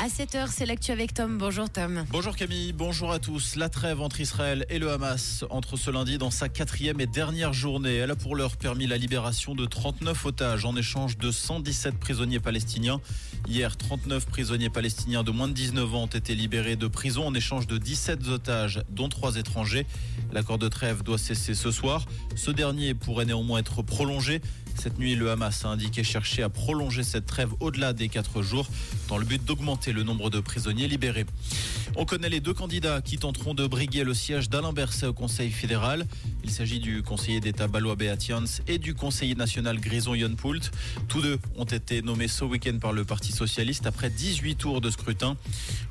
À 7h, c'est l'actu avec Tom. Bonjour Tom. Bonjour Camille, bonjour à tous. La trêve entre Israël et le Hamas entre ce lundi dans sa quatrième et dernière journée. Elle a pour l'heure permis la libération de 39 otages en échange de 117 prisonniers palestiniens. Hier, 39 prisonniers palestiniens de moins de 19 ans ont été libérés de prison en échange de 17 otages, dont 3 étrangers. L'accord de trêve doit cesser ce soir. Ce dernier pourrait néanmoins être prolongé. Cette nuit, le Hamas a indiqué chercher à prolonger cette trêve au-delà des 4 jours dans le but d'augmenter le nombre de prisonniers libérés. On connaît les deux candidats qui tenteront de briguer le siège d'Alain Berset au Conseil fédéral. Il s'agit du conseiller d'État Balois Beatians et du conseiller national Grison Yonpoult. Tous deux ont été nommés ce week-end par le Parti socialiste après 18 tours de scrutin.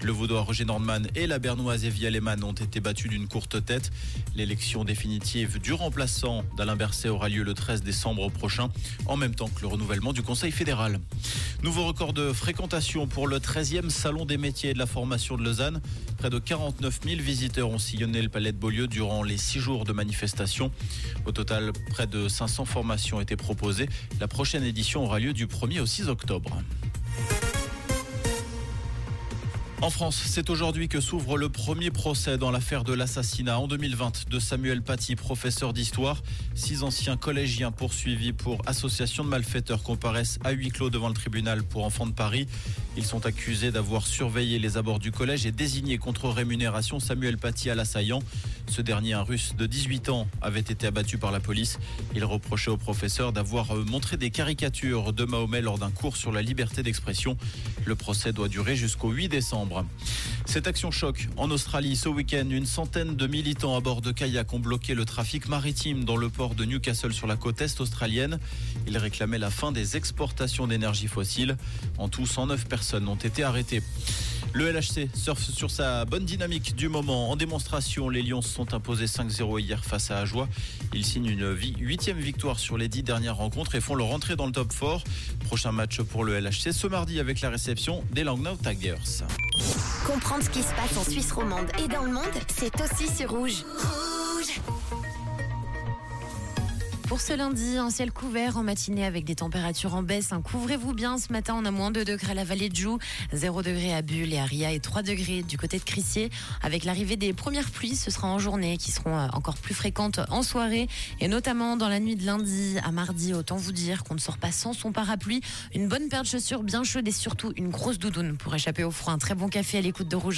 Le Vaudois Roger Nordman et la Bernoise Evia Lehmann ont été battus d'une courte tête. L'élection définitive du remplaçant d'Alain Berset aura lieu le 13 décembre prochain, en même temps que le renouvellement du Conseil fédéral. Nouveau record de fréquentation pour le 13e Salon des métiers et de la formation de Lausanne. Près de 49 000 visiteurs ont sillonné le palais de Beaulieu durant les six jours de manifestation. Au total, près de 500 formations étaient proposées. La prochaine édition aura lieu du 1er au 6 octobre. En France, c'est aujourd'hui que s'ouvre le premier procès dans l'affaire de l'assassinat en 2020 de Samuel Paty, professeur d'histoire. Six anciens collégiens poursuivis pour association de malfaiteurs comparaissent à huis clos devant le tribunal pour enfants de Paris. Ils sont accusés d'avoir surveillé les abords du collège et désigné contre rémunération Samuel Paty à l'assaillant. Ce dernier, un russe de 18 ans, avait été abattu par la police. Il reprochait au professeur d'avoir montré des caricatures de Mahomet lors d'un cours sur la liberté d'expression. Le procès doit durer jusqu'au 8 décembre. Cette action choc en Australie ce week-end, une centaine de militants à bord de kayak ont bloqué le trafic maritime dans le port de Newcastle sur la côte est australienne. Ils réclamaient la fin des exportations d'énergie fossile. En tout, 109 personnes ont été arrêtées. Le LHC surfe sur sa bonne dynamique du moment. En démonstration, les Lions se sont imposés 5-0 hier face à Ajoie. Ils signent une huitième victoire sur les dix dernières rencontres et font leur entrée dans le top 4. Prochain match pour le LHC ce mardi avec la réception des Langnau Tigers. Comprendre ce qui se passe en Suisse romande et dans le monde, c'est aussi sur Rouge. Pour ce lundi, un ciel couvert en matinée avec des températures en baisse. Hein. Couvrez-vous bien ce matin, on a moins 2 degrés à la vallée de Joux, 0 degrés à Bulle et à Ria et 3 degrés du côté de Crissier. Avec l'arrivée des premières pluies, ce sera en journée qui seront euh, encore plus fréquentes en soirée et notamment dans la nuit de lundi à mardi. Autant vous dire qu'on ne sort pas sans son parapluie, une bonne paire de chaussures bien chaude et surtout une grosse doudoune pour échapper au froid. Un très bon café à l'écoute de Rouge.